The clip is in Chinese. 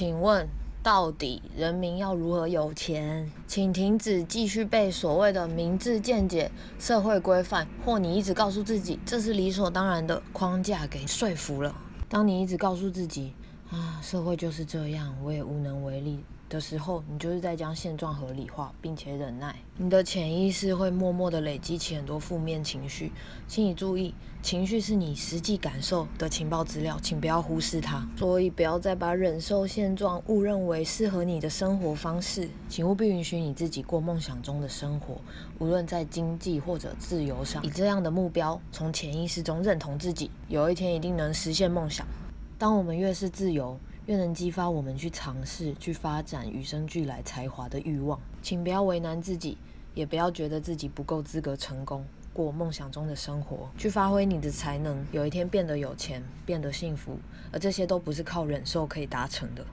请问，到底人民要如何有钱？请停止继续被所谓的明智见解、社会规范，或你一直告诉自己这是理所当然的框架给说服了。当你一直告诉自己啊，社会就是这样，我也无能为力。的时候，你就是在将现状合理化，并且忍耐。你的潜意识会默默的累积起很多负面情绪，请你注意，情绪是你实际感受的情报资料，请不要忽视它。所以，不要再把忍受现状误认为适合你的生活方式，请务必允许你自己过梦想中的生活，无论在经济或者自由上，以这样的目标，从潜意识中认同自己，有一天一定能实现梦想。当我们越是自由。越能激发我们去尝试、去发展与生俱来才华的欲望。请不要为难自己，也不要觉得自己不够资格成功，过梦想中的生活，去发挥你的才能，有一天变得有钱、变得幸福。而这些都不是靠忍受可以达成的。